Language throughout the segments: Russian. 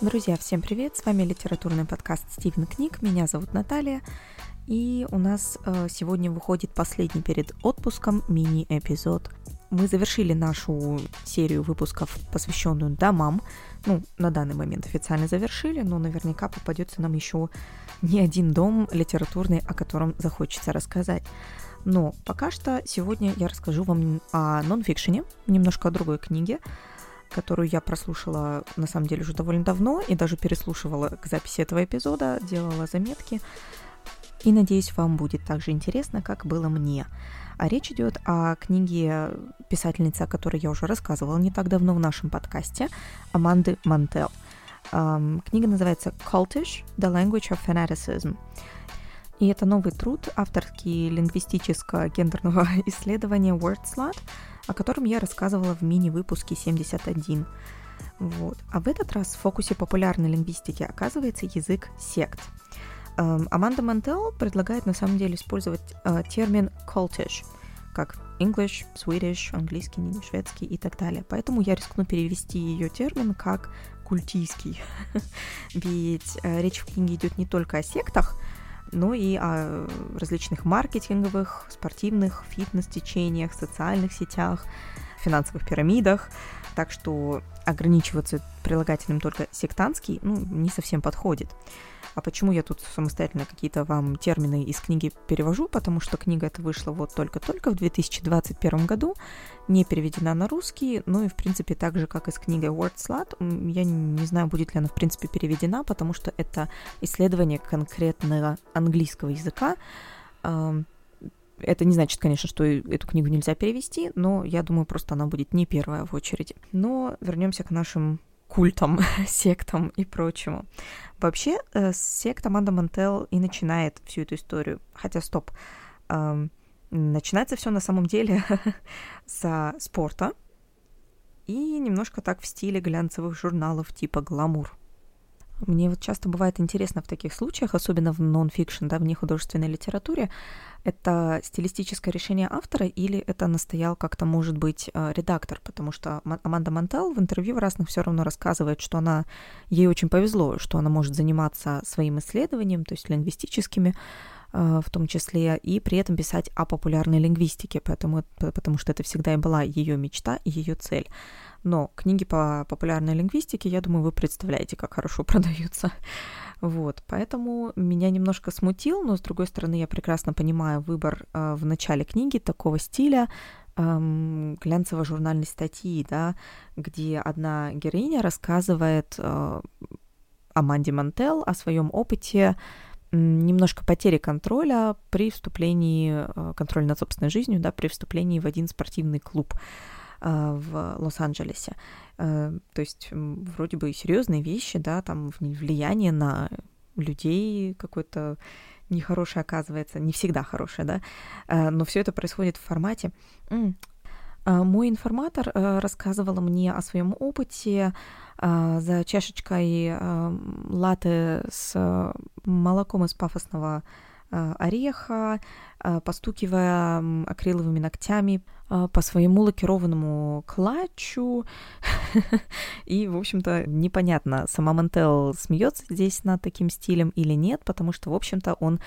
Друзья, всем привет! С вами литературный подкаст Стивен Книг. Меня зовут Наталья. И у нас э, сегодня выходит последний перед отпуском мини-эпизод. Мы завершили нашу серию выпусков, посвященную домам. Ну, на данный момент официально завершили, но наверняка попадется нам еще не один дом литературный, о котором захочется рассказать. Но пока что сегодня я расскажу вам о нонфикшене, немножко о другой книге, которую я прослушала на самом деле уже довольно давно и даже переслушивала к записи этого эпизода, делала заметки. И надеюсь, вам будет так же интересно, как было мне. А речь идет о книге писательницы, о которой я уже рассказывала не так давно в нашем подкасте, Аманды Мантел. Um, книга называется Cultish – The Language of Fanaticism. И это новый труд авторский лингвистического гендерного исследования WordSlut – о котором я рассказывала в мини-выпуске 71. Вот. А в этот раз в фокусе популярной лингвистики оказывается язык сект. Эм, Аманда Мантел предлагает на самом деле использовать э, термин cultish, как English, Swedish, английский, шведский и так далее. Поэтому я рискну перевести ее термин как культийский. Ведь э, речь в книге идет не только о сектах, но и о различных маркетинговых, спортивных, фитнес-течениях, социальных сетях, финансовых пирамидах. Так что ограничиваться прилагательным только сектантский ну, не совсем подходит. А почему я тут самостоятельно какие-то вам термины из книги перевожу? Потому что книга эта вышла вот только-только в 2021 году, не переведена на русский, ну и, в принципе, так же, как и с книгой Word Slut, я не знаю, будет ли она, в принципе, переведена, потому что это исследование конкретного английского языка, это не значит, конечно, что эту книгу нельзя перевести, но я думаю, просто она будет не первая в очереди. Но вернемся к нашим культам, сектам и прочему. Вообще, э, секта Аманда Мантел и начинает всю эту историю. Хотя, стоп, э, начинается все на самом деле со спорта и немножко так в стиле глянцевых журналов типа «Гламур». Мне вот часто бывает интересно в таких случаях, особенно в нон-фикшн, да, в нехудожественной литературе, это стилистическое решение автора или это настоял как-то, может быть, э, редактор, потому что Аманда Мантел в интервью в разных все равно рассказывает, что она, ей очень повезло, что она может заниматься своим исследованием, то есть лингвистическими, э, в том числе, и при этом писать о популярной лингвистике, поэтому, потому что это всегда и была ее мечта и ее цель. Но книги по популярной лингвистике, я думаю, вы представляете, как хорошо продаются. Вот, поэтому меня немножко смутил, но с другой стороны я прекрасно понимаю выбор э, в начале книги такого стиля, эм, глянцево-журнальной статьи, да, где одна героиня рассказывает э, о Манди Мантел, о своем опыте немножко потери контроля при вступлении, э, контроля над собственной жизнью, да, при вступлении в один спортивный клуб. А, в Лос-Анджелесе. Э, то есть вроде бы серьезные вещи, да, там влияние на людей какое-то нехорошее оказывается, не всегда хорошее, да, э, но все это происходит в формате. А, мой информатор э, рассказывала мне о своем опыте за чашечкой латы с молоком из пафосного ореха, постукивая акриловыми ногтями а, по своему лакированному клатчу. И, в общем-то, непонятно, сама Мантел смеется здесь над таким стилем или нет, потому что, в общем-то, он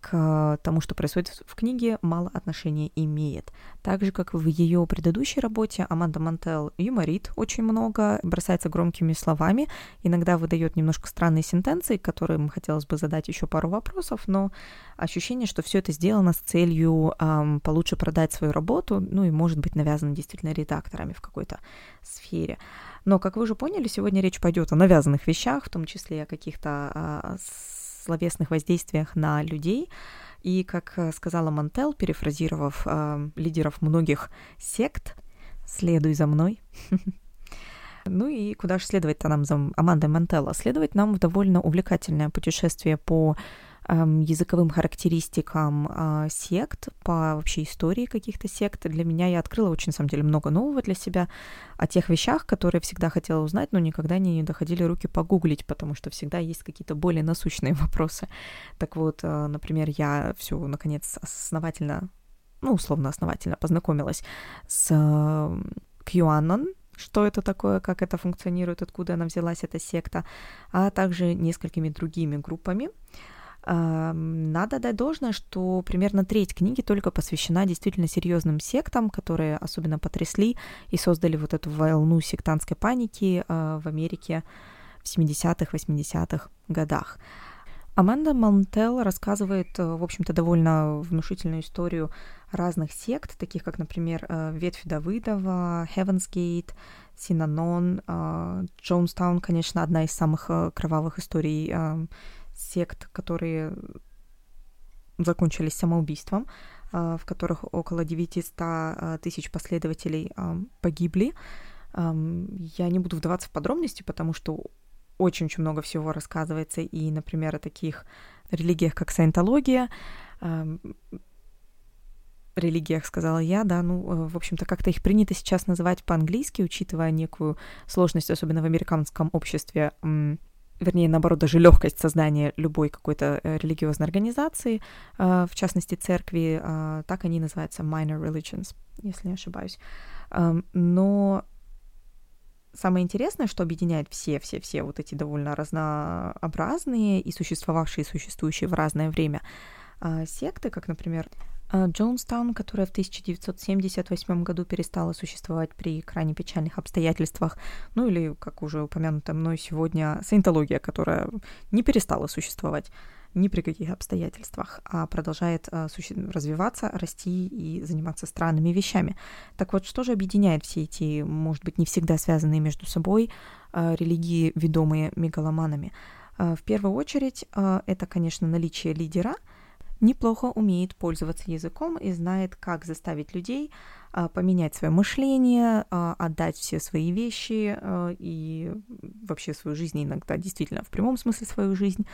к тому, что происходит в книге, мало отношения имеет. Так же, как в ее предыдущей работе, Аманда Мантел юморит очень много, бросается громкими словами, иногда выдает немножко странные сентенции, которым хотелось бы задать еще пару вопросов, но ощущение, что все это сделано с целью эм, получше продать свою работу, ну и, может быть, навязано действительно редакторами в какой-то сфере. Но, как вы уже поняли, сегодня речь пойдет о навязанных вещах, в том числе о каких-то э, словесных воздействиях на людей. И, как э, сказала Мантел, перефразировав э, лидеров многих сект, «Следуй за мной». Ну и куда же следовать-то нам за Амандой Мантелло? Следовать нам в довольно увлекательное путешествие по языковым характеристикам э, сект, по вообще истории каких-то сект. Для меня я открыла очень, на самом деле, много нового для себя о тех вещах, которые всегда хотела узнать, но никогда не доходили руки погуглить, потому что всегда есть какие-то более насущные вопросы. Так вот, э, например, я все, наконец, основательно, ну, условно основательно познакомилась с QAnon, что это такое, как это функционирует, откуда она взялась, эта секта, а также несколькими другими группами. Надо дать должное, что примерно треть книги только посвящена действительно серьезным сектам, которые особенно потрясли и создали вот эту волну сектантской паники а, в Америке в 70-х, 80-х годах. Аманда Монтел рассказывает, э, в общем-то, довольно внушительную историю разных сект, таких как, например, э, Ветвь Давыдова, Heaven's Gate, Синанон, э, Джонстаун, конечно, одна из самых кровавых историй сект, которые закончились самоубийством, в которых около 900 тысяч последователей погибли. Я не буду вдаваться в подробности, потому что очень-очень много всего рассказывается и, например, о таких религиях, как саентология, религиях, сказала я, да, ну, э, в общем-то, как-то их принято сейчас называть по-английски, учитывая некую сложность, особенно в американском обществе, вернее, наоборот, даже легкость создания любой какой-то э, религиозной организации, э, в частности, церкви, так они называются minor religions, если не ошибаюсь. Но самое интересное, что объединяет все-все-все вот эти довольно разнообразные и существовавшие и существующие в разное время секты, как, например, Джонстаун, которая в 1978 году перестала существовать при крайне печальных обстоятельствах, ну или, как уже упомянуто мной сегодня, саентология, которая не перестала существовать ни при каких обстоятельствах, а продолжает а, развиваться, расти и заниматься странными вещами. Так вот, что же объединяет все эти, может быть, не всегда связанные между собой а, религии, ведомые мегаломанами? А, в первую очередь, это, конечно, наличие лидера, неплохо умеет пользоваться языком и знает, как заставить людей поменять свое мышление, отдать все свои вещи и вообще свою жизнь иногда действительно в прямом смысле свою жизнь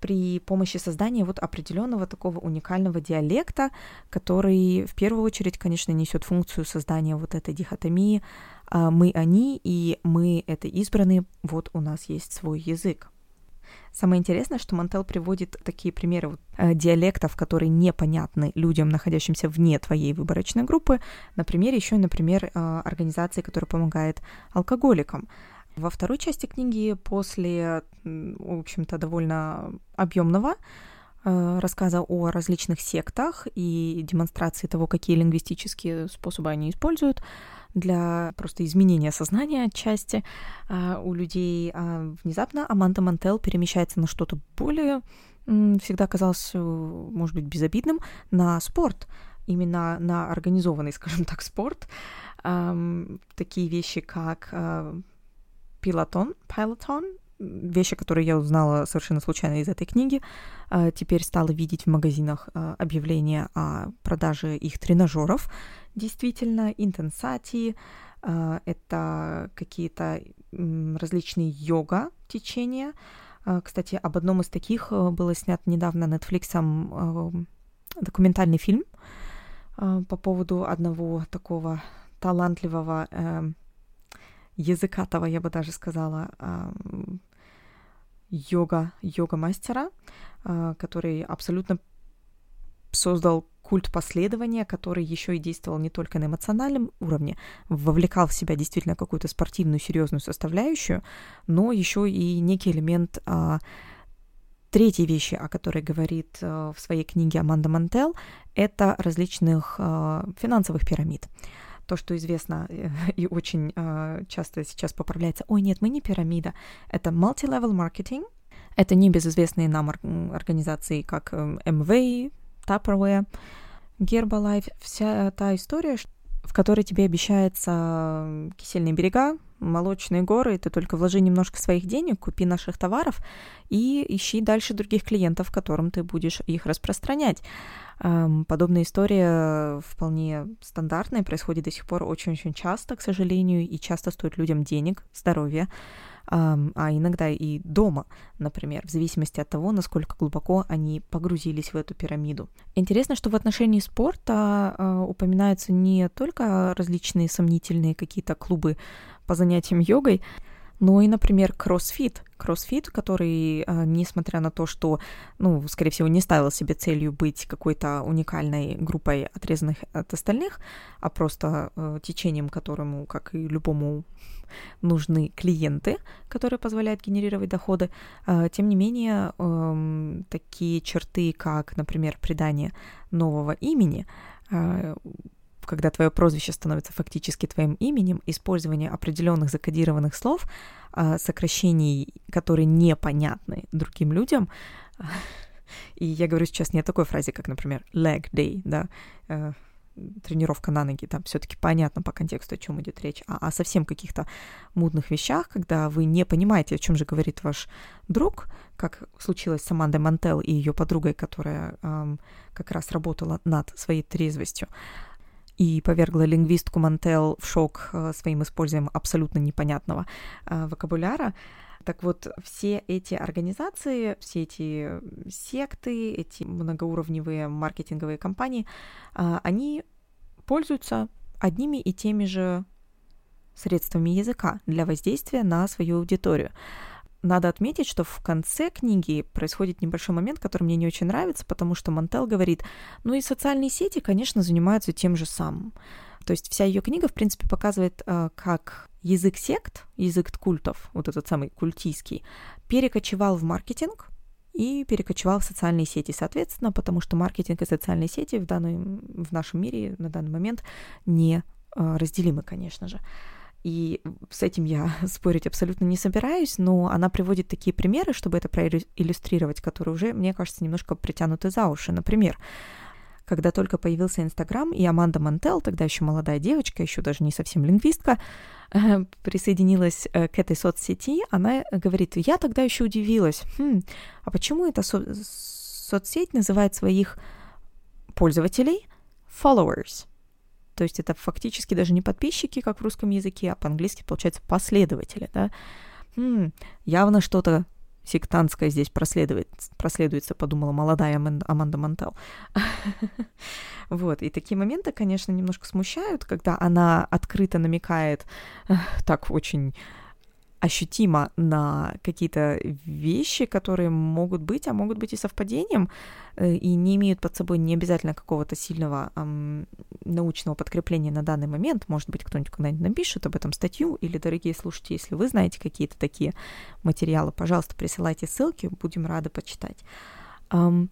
при помощи создания вот определенного такого уникального диалекта, который в первую очередь, конечно, несет функцию создания вот этой дихотомии а, мы они и мы это избранные, вот у нас есть свой язык. Самое интересное, что Мантел приводит такие примеры вот, э, диалектов, которые непонятны людям, находящимся вне твоей выборочной группы. Например, еще, например, э, организации, которая помогает алкоголикам. Во второй части книги, после, в общем-то, довольно объемного э, рассказа о различных сектах и демонстрации того, какие лингвистические способы они используют для просто изменения сознания отчасти э, у людей. А внезапно Аманда Мантел перемещается на что-то более, всегда казалось, э, может быть, безобидным, на спорт именно на организованный, скажем так, спорт. Такие вещи, как Пилотон, Пилотон, вещи, которые я узнала совершенно случайно из этой книги. А, теперь стала видеть в магазинах а, объявления о продаже их тренажеров. Действительно, интенсати, а, это какие-то различные йога течения. Кстати, об одном из таких было снят недавно Netflix документальный фильм по поводу одного такого талантливого эм, языкатого, я бы даже сказала, йога, йога-мастера, а, который абсолютно создал культ последования, который еще и действовал не только на эмоциональном уровне, вовлекал в себя действительно какую-то спортивную, серьезную составляющую, но еще и некий элемент а, третьей вещи, о которой говорит а, в своей книге Аманда Мантел, это различных а, финансовых пирамид то, что известно э, и очень э, часто сейчас поправляется, ой, нет, мы не пирамида, это multi-level marketing, это не безызвестные нам организации, как MV, эм, Tupperware, Herbalife, вся та история, в которой тебе обещается кисельные берега, молочные горы, ты только вложи немножко своих денег, купи наших товаров и ищи дальше других клиентов, которым ты будешь их распространять. Подобная история вполне стандартная, происходит до сих пор очень-очень часто, к сожалению, и часто стоит людям денег, здоровья, а иногда и дома, например, в зависимости от того, насколько глубоко они погрузились в эту пирамиду. Интересно, что в отношении спорта а, упоминаются не только различные сомнительные какие-то клубы по занятиям йогой, Ну и, например, кроссфит. Кроссфит, который, э, несмотря на то, что, ну, скорее всего, не ставил себе целью быть какой-то уникальной группой отрезанных от остальных, а просто э, течением, которому, как и любому, нужны клиенты, которые позволяют генерировать доходы. Э, тем не менее, э, такие черты, как, например, придание нового имени, когда твое прозвище становится фактически твоим именем, использование определенных закодированных слов, а, сокращений, которые непонятны другим людям. И я говорю сейчас не о такой фразе, как, например, leg day, да, э, тренировка на ноги, там все-таки понятно по контексту, о чем идет речь, а о совсем каких-то мудных вещах, когда вы не понимаете, о чем же говорит ваш друг, как случилось с Амандой Мантел и ее подругой, которая эм, как раз работала над своей трезвостью и повергла лингвистку Мантел в шок э, своим использованием абсолютно непонятного э, вокабуляра. Так вот, все эти организации, все эти секты, эти многоуровневые маркетинговые компании, э, они пользуются одними и теми же средствами языка для воздействия на свою аудиторию. Надо отметить, что в конце книги происходит небольшой момент, который мне не очень нравится, потому что Мантел говорит, ну и социальные сети, конечно, занимаются тем же самым. То есть вся ее книга, в принципе, показывает, э, как язык сект, язык культов, вот этот самый культийский, перекочевал в маркетинг и перекочевал в социальные сети, соответственно, потому что маркетинг и социальные сети в, данной, в нашем мире на данный момент не э, разделимы, конечно же. И с этим я спорить абсолютно не собираюсь, но она приводит такие примеры, чтобы это проиллюстрировать, которые уже, мне кажется, немножко притянуты за уши. Например, когда только появился Инстаграм, и Аманда Мантел, тогда еще молодая девочка, еще даже не совсем лингвистка, присоединилась э, к этой соцсети, она говорит, я тогда еще удивилась, хм, а почему эта со- соцсеть называет своих пользователей followers? То есть это фактически даже не подписчики, как в русском языке, а по-английски получается последователи, да. М-м, явно что-то сектантское здесь проследует, проследуется, подумала молодая Аманда Мантел. Вот, и такие моменты, конечно, немножко смущают, когда она открыто намекает так очень ощутимо на какие-то вещи, которые могут быть, а могут быть и совпадением, э, и не имеют под собой не обязательно какого-то сильного эм, научного подкрепления на данный момент. Может быть, кто-нибудь когда-нибудь напишет об этом статью, или, дорогие слушатели, если вы знаете какие-то такие материалы, пожалуйста, присылайте ссылки, будем рады почитать. Эм,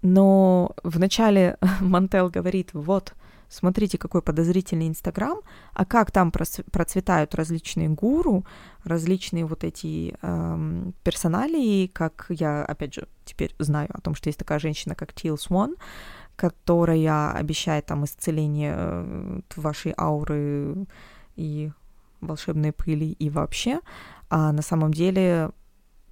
но вначале Мантел говорит, вот, смотрите, какой подозрительный Инстаграм, а как там процветают различные гуру, различные вот эти эм, персоналии, как я, опять же, теперь знаю о том, что есть такая женщина, как Тил Свон, которая обещает там исцеление э, вашей ауры и волшебной пыли и вообще, а на самом деле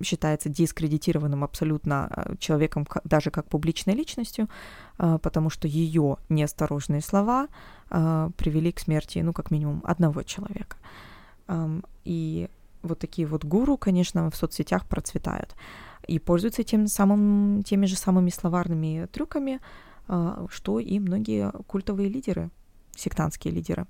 считается дискредитированным абсолютно э, человеком даже как публичной личностью, э, потому что ее неосторожные слова э, привели к смерти, ну, как минимум, одного человека. И вот такие вот гуру, конечно, в соцсетях процветают и пользуются тем самым, теми же самыми словарными трюками, что и многие культовые лидеры, сектантские лидеры.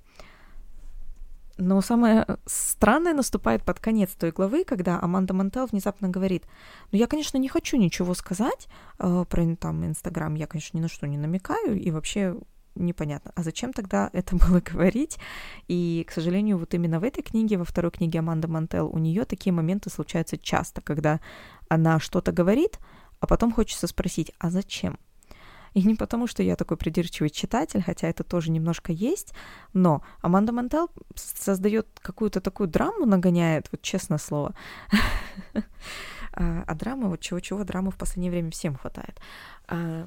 Но самое странное наступает под конец той главы, когда Аманда Мантел внезапно говорит, ну я, конечно, не хочу ничего сказать э, про там Инстаграм, я, конечно, ни на что не намекаю, и вообще непонятно, а зачем тогда это было говорить? И, к сожалению, вот именно в этой книге, во второй книге Аманды Мантел, у нее такие моменты случаются часто, когда она что-то говорит, а потом хочется спросить, а зачем? И не потому, что я такой придирчивый читатель, хотя это тоже немножко есть, но Аманда Мантел создает какую-то такую драму, нагоняет, вот честное слово. А, а драмы, вот чего-чего, драмы в последнее время всем хватает. А,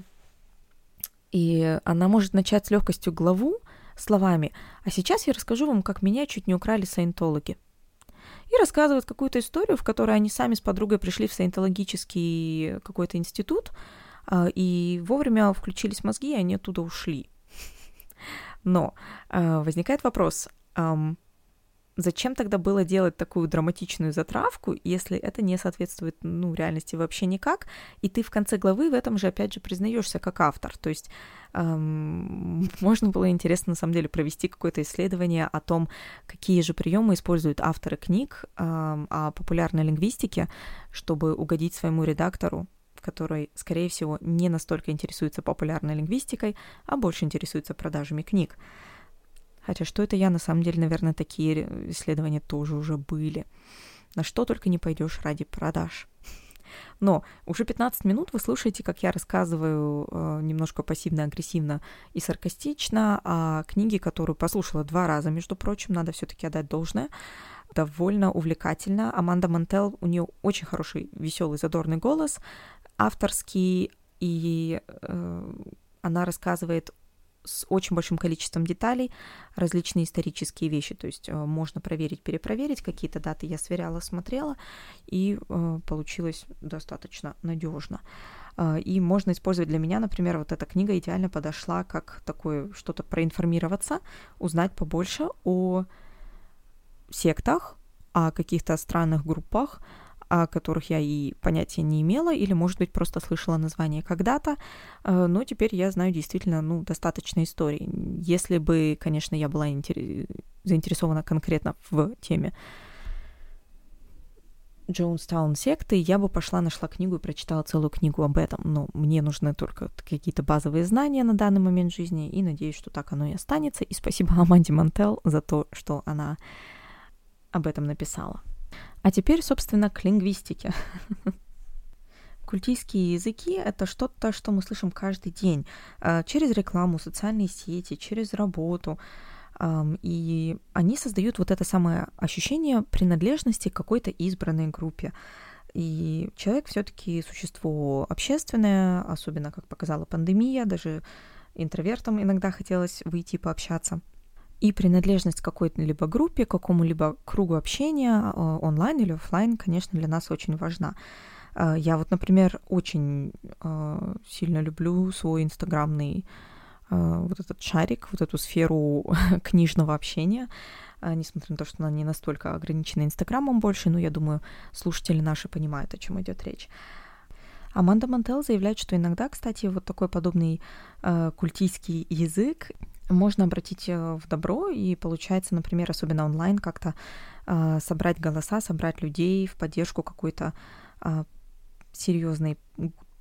и она может начать с легкостью главу словами «А сейчас я расскажу вам, как меня чуть не украли саентологи». И рассказывает какую-то историю, в которой они сами с подругой пришли в саентологический какой-то институт, и вовремя включились мозги, и они оттуда ушли. Но а, возникает вопрос, зачем тогда было делать такую драматичную затравку, если это не соответствует, ну, реальности вообще никак, и ты в конце главы в этом же, опять же, признаешься как автор, то есть эм, можно было интересно, на самом деле, провести какое-то исследование о том, какие же приемы используют авторы книг эм, о популярной лингвистике, чтобы угодить своему редактору, который, скорее всего, не настолько интересуется популярной лингвистикой, а больше интересуется продажами книг. Хотя что это я, на самом деле, наверное, такие исследования тоже уже были. На что только не пойдешь ради продаж. Но уже 15 минут вы слушаете, как я рассказываю э, немножко пассивно-агрессивно и саркастично о книге, которую послушала два раза, между прочим, надо все-таки отдать должное. Довольно увлекательно. Аманда Мантел, у нее очень хороший, веселый, задорный голос, авторский, и э, она рассказывает с очень большим количеством деталей различные исторические вещи. То есть э, можно проверить, перепроверить. Какие-то даты я сверяла, смотрела, и э, получилось достаточно надежно. Э, и можно использовать для меня, например, вот эта книга идеально подошла как такое что-то проинформироваться, узнать побольше о сектах, о каких-то странных группах, о которых я и понятия не имела, или, может быть, просто слышала название когда-то, э, но теперь я знаю действительно, ну, достаточно историй. Если бы, конечно, я была интер... заинтересована конкретно в теме Джонстаун секты, я бы пошла, нашла книгу и прочитала целую книгу об этом. Но мне нужны только какие-то базовые знания на данный момент жизни, и надеюсь, что так оно и останется. И спасибо Аманде Мантел за то, что она об этом написала. А теперь, собственно, к лингвистике. Культийские языки — это что-то, что мы слышим каждый день а, через рекламу, социальные сети, через работу. И они создают вот это самое ощущение принадлежности к какой-то избранной группе. И человек все-таки существо общественное, особенно, как показала пандемия, даже интровертам иногда хотелось выйти и пообщаться — и принадлежность к какой-либо группе, какому-либо кругу общения, э, онлайн или офлайн, конечно, для нас очень важна. Э, я вот, например, очень э, сильно люблю свой инстаграмный вот этот шарик, вот эту сферу книжного общения, несмотря на то, что она не настолько ограничена Инстаграмом больше, но я думаю, слушатели наши понимают, о чем идет речь. Аманда Мантел заявляет, что иногда, кстати, вот такой подобный э, культийский язык можно обратить э, в добро, и получается, например, особенно онлайн, как-то э, собрать голоса, собрать людей в поддержку какой-то э, серьезной,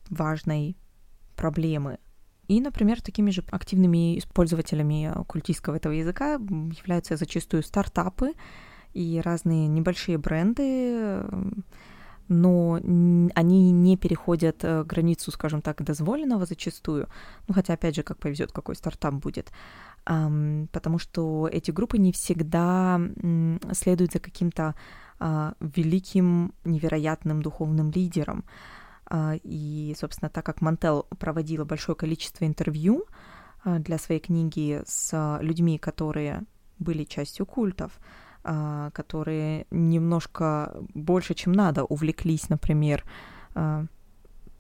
важной проблемы. И, например, такими же активными использователями культистского этого языка являются зачастую стартапы и разные небольшие бренды, но они не переходят э, границу, скажем так, дозволенного зачастую. Ну, хотя, опять же, как повезет, какой стартап будет. Потому что эти группы не всегда следуют за каким-то а, великим, невероятным духовным лидером. А, и, собственно, так как Мантел проводила большое количество интервью а, для своей книги с людьми, которые были частью культов, которые немножко больше, чем надо, увлеклись, например, а,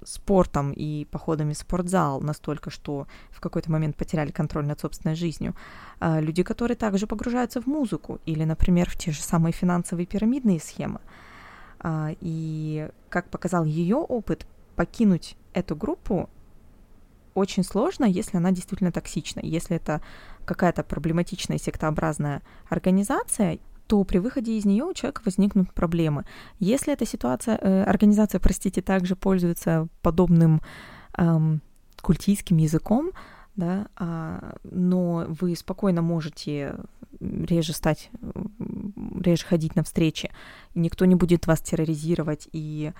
спортом и походами в спортзал настолько, что в какой-то момент потеряли контроль над собственной жизнью. А, люди, которые также погружаются в музыку или, например, в те же самые финансовые пирамидные схемы. И, как показал ее опыт, покинуть эту группу очень сложно, если она действительно токсична. Если это какая-то проблематичная сектообразная организация, то при выходе из нее у человека возникнут проблемы. Если эта ситуация, э, организация, простите, также пользуется подобным эм, культийским языком, да, а, но вы спокойно можете реже стать, реже ходить на встречи, никто не будет вас терроризировать и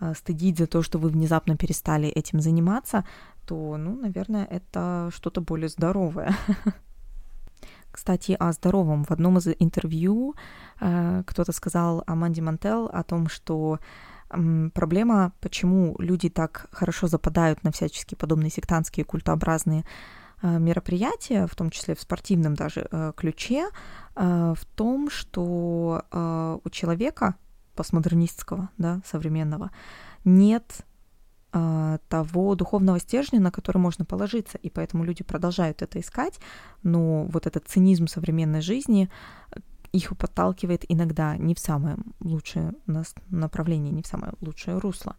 э, стыдить за то, что вы внезапно перестали этим заниматься, то, ну, наверное, это что-то более здоровое. Кстати, о здоровом. В одном из интервью э, кто-то сказал о Манди Мантел о том, что э, проблема, почему люди так хорошо западают на всяческие подобные сектантские культообразные э, мероприятия, в том числе в спортивном даже э, ключе, э, в том, что э, у человека постмодернистского, да, современного, нет того духовного стержня, на который можно положиться, и поэтому люди продолжают это искать, но вот этот цинизм современной жизни их подталкивает иногда не в самое лучшее направление, не в самое лучшее русло.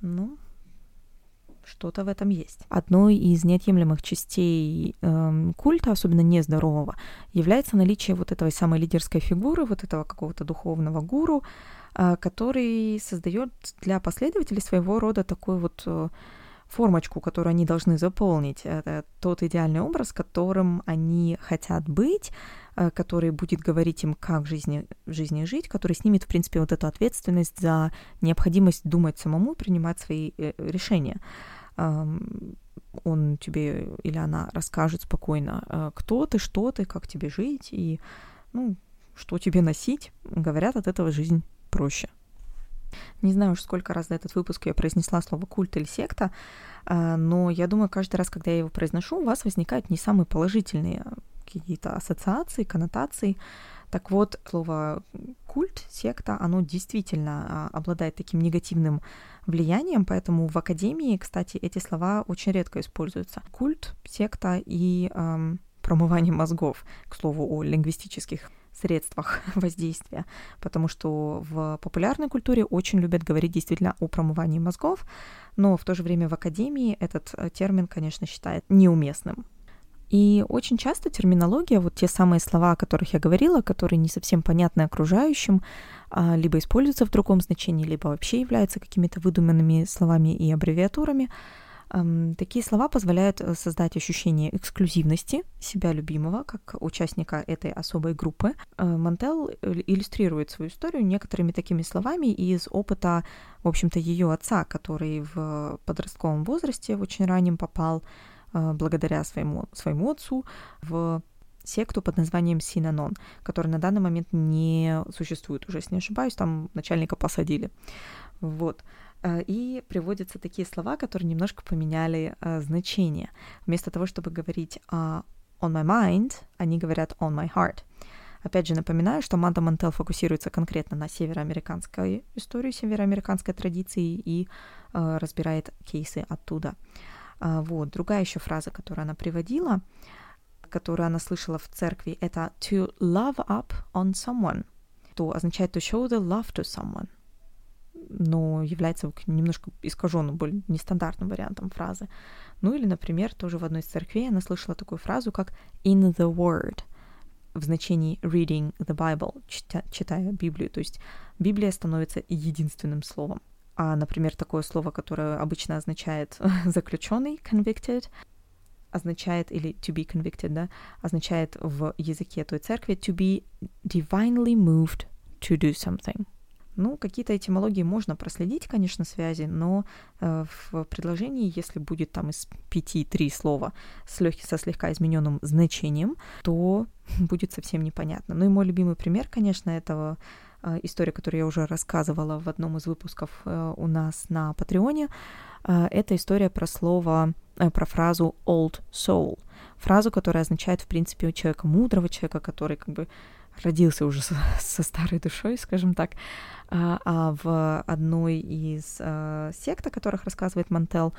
Ну, что-то в этом есть. Одной из неотъемлемых частей э, культа, особенно нездорового, является наличие вот этой самой лидерской фигуры, вот этого какого-то духовного гуру, э, который создает для последователей своего рода такой вот э, формочку, которую они должны заполнить. Это тот идеальный образ, которым они хотят быть, э, который будет говорить им, как в жизни, жизни жить, который снимет, в принципе, вот эту ответственность за необходимость думать самому, принимать свои э, решения он тебе или она расскажет спокойно, кто ты, что ты, как тебе жить и, ну, что тебе носить. Говорят, от этого жизнь проще. Не знаю уж, сколько раз за этот выпуск я произнесла слово культ или секта, э, но я думаю, каждый раз, когда я его произношу, у вас возникают не самые положительные какие-то ассоциации, коннотации. Так вот, слово культ, секта, оно действительно а, обладает таким негативным влиянием, поэтому в академии, кстати, эти слова очень редко используются. Культ, секта и эм, промывание мозгов, к слову, о лингвистических средствах воздействия, потому что в популярной культуре очень любят говорить действительно о промывании мозгов, но в то же время в академии этот э, термин, конечно, считает неуместным. И очень часто терминология, вот те самые слова, о которых я говорила, которые не совсем понятны окружающим, а, либо используются в другом значении, либо вообще являются какими-то выдуманными словами и аббревиатурами, Такие слова позволяют э, создать ощущение эксклюзивности себя любимого, как участника этой особой группы. Э, Мантел э, иллюстрирует свою историю некоторыми такими словами из опыта, в общем-то, ее отца, который в подростковом возрасте в очень раннем попал благодаря своему, своему отцу в секту под названием Синанон, которая на данный момент не существует уже, если не ошибаюсь, там начальника посадили. Вот. Э, и приводятся такие слова, которые немножко поменяли э, значение. Вместо того, чтобы говорить uh, on my mind, они говорят on my heart. Опять же, напоминаю, что Манда Мантел фокусируется конкретно на североамериканской истории, североамериканской традиции и э, разбирает кейсы оттуда. А, вот. Другая еще фраза, которую она приводила, которую она слышала в церкви, это to love up on someone, то означает to show the love to someone, но является немножко искаженным, более нестандартным вариантом фразы. Ну или, например, тоже в одной из церквей она слышала такую фразу, как in the word, в значении reading the Bible, читая Библию. То есть Библия становится единственным словом а, например, такое слово, которое обычно означает заключенный, convicted, означает, или to be convicted, да, означает в языке той церкви to be divinely moved to do something. Ну, какие-то этимологии можно проследить, конечно, связи, но э, в предложении, если будет там из пяти три слова с легким, со слегка измененным значением, то будет совсем непонятно. Ну и мой любимый пример, конечно, этого Э, история, которую я уже рассказывала в одном из выпусков э, у нас на Патреоне, это история про слово, про фразу old soul, фразу, которая означает, в принципе, человека мудрого, человека, который как бы родился уже со, со старой душой, скажем так. А, а в одной из сект, о которых рассказывает Мантел,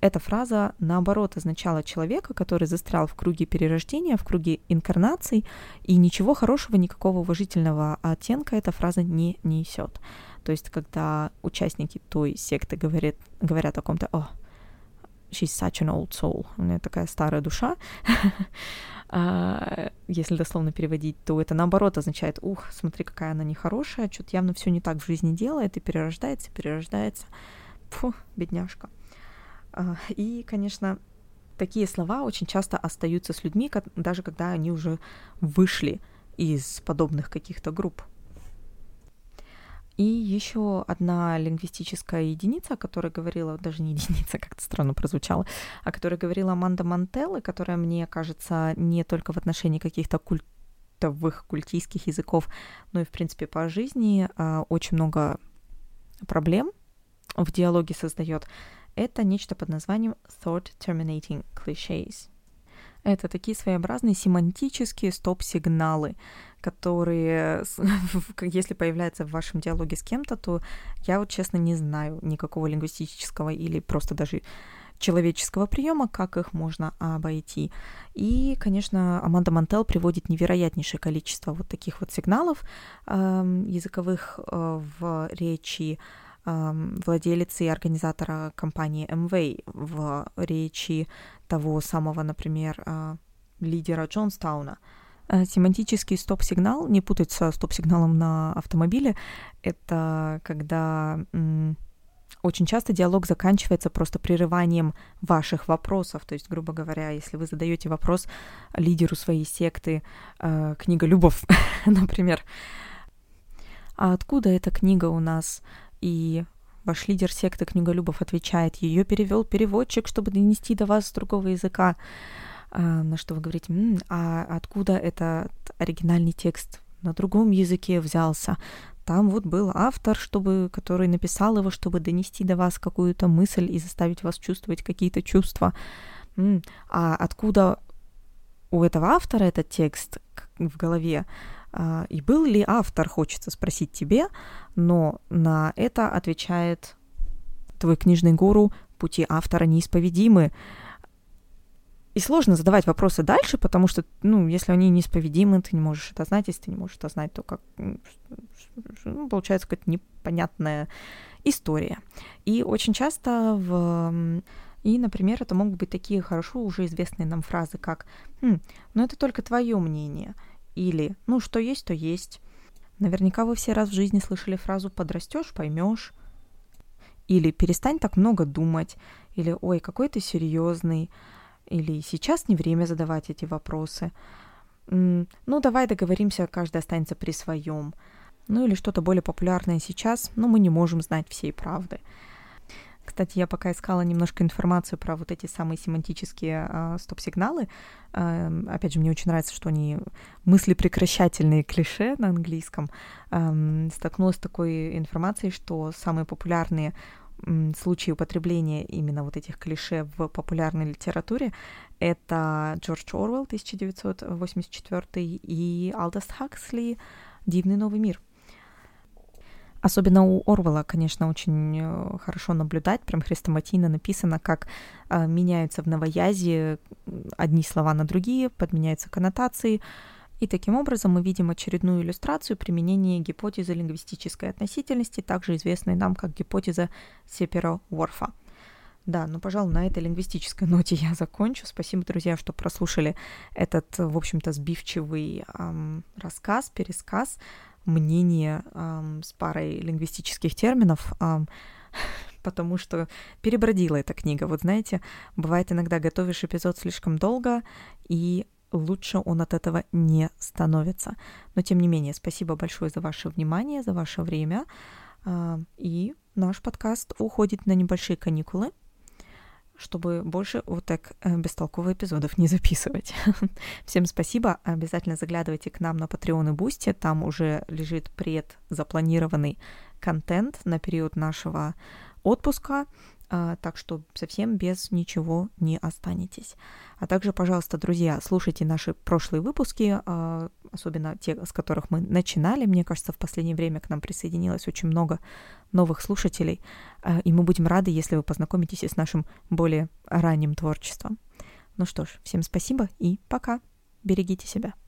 эта фраза, наоборот, означала человека, который застрял в круге перерождения, в круге инкарнаций, и ничего хорошего, никакого уважительного оттенка эта фраза не несет. То есть, когда участники той секты говорят, говорят о ком-то, о, she's such an old soul, у нее такая старая душа, а, если дословно переводить, то это наоборот означает, ух, смотри, какая она нехорошая, что-то явно все не так в жизни делает, и перерождается, перерождается. Фу, бедняжка. А, и, конечно, такие слова очень часто остаются с людьми, даже когда они уже вышли из подобных каких-то групп. И еще одна лингвистическая единица, о которой говорила, даже не единица, как-то странно прозвучало, о которой говорила Аманда Мантелло, которая, мне кажется, не только в отношении каких-то культовых культийских языков, но и, в принципе, по жизни а, очень много проблем в диалоге создает это нечто под названием Thought Terminating Clichés. Это такие своеобразные семантические стоп-сигналы, которые, если появляются в вашем диалоге с кем-то, то я вот честно не знаю никакого лингвистического или просто даже человеческого приема, как их можно обойти. И, конечно, Аманда Мантел приводит невероятнейшее количество вот таких вот сигналов э, языковых э, в речи владелицы и организатора компании MV, в речи того самого, например, э, лидера Джонстауна. Э, семантический стоп-сигнал, не путать со стоп-сигналом на автомобиле, это когда очень часто диалог заканчивается просто прерыванием ваших вопросов. То есть, грубо говоря, если вы задаете вопрос лидеру своей секты, э, книга Любов, например, а откуда эта книга у нас? И ваш лидер секты книга Любов отвечает, ее перевел переводчик, чтобы донести до вас с другого языка. А, на что вы говорите, М, а откуда этот оригинальный текст на другом языке взялся? Там вот был автор, чтобы, который написал его, чтобы донести до вас какую-то мысль и заставить вас чувствовать какие-то чувства. М, а откуда у этого автора этот текст в голове? А, и был ли автор, хочется спросить тебе, но на это отвечает твой книжный гуру, пути автора неисповедимы. И сложно задавать вопросы дальше, потому что, ну, если они неисповедимы, ты не можешь это знать. Если ты не можешь это знать, то как ну, получается какая-то непонятная история. И очень часто в и, например, это могут быть такие хорошо уже известные нам фразы, как хм, «ну это только твое мнение» или «ну что есть, то есть». Наверняка вы все раз в жизни слышали фразу «подрастешь, поймешь» или «перестань так много думать» или «ой, какой ты серьезный» или сейчас не время задавать эти вопросы. Ну, давай договоримся, каждый останется при своем. Ну или что-то более популярное сейчас, но мы не можем знать всей правды. Кстати, я пока искала немножко информацию про вот эти самые семантические э, стоп-сигналы. Э, опять же, мне очень нравится, что они мысли-прекращательные клише на английском. Э, столкнулась с такой информацией, что самые популярные случаи употребления именно вот этих клише в популярной литературе это Джордж Орвелл 1984 и Алдас Хаксли «Дивный новый мир». Особенно у Орвела, конечно, очень э, хорошо наблюдать, прям хрестоматийно написано, как э, меняются в новоязе одни слова на другие, подменяются коннотации, и таким образом мы видим очередную иллюстрацию применения гипотезы лингвистической относительности, также известной нам как гипотеза Сепера-Уорфа. Да, ну, пожалуй, на этой лингвистической ноте я закончу. Спасибо, друзья, что прослушали этот, в общем-то, сбивчивый эм, рассказ, пересказ, мнение эм, с парой лингвистических терминов. Эм, потому что перебродила эта книга. Вот знаете, бывает иногда готовишь эпизод слишком долго, и лучше он от этого не становится. Но тем не менее, спасибо большое за ваше внимание, за ваше время. А, и наш подкаст уходит на небольшие каникулы, чтобы больше вот так э, бестолковых эпизодов не записывать. Всем спасибо. Обязательно заглядывайте к нам на Patreon и Boosty. Там уже лежит предзапланированный контент на период нашего отпуска. А, так что совсем без ничего не останетесь. А также, пожалуйста, друзья, слушайте наши прошлые выпуски, а, особенно те, с которых мы начинали. Мне кажется, в последнее время к нам присоединилось очень много новых слушателей, а, и мы будем рады, если вы познакомитесь с нашим более ранним творчеством. Ну что ж, всем спасибо и пока. Берегите себя.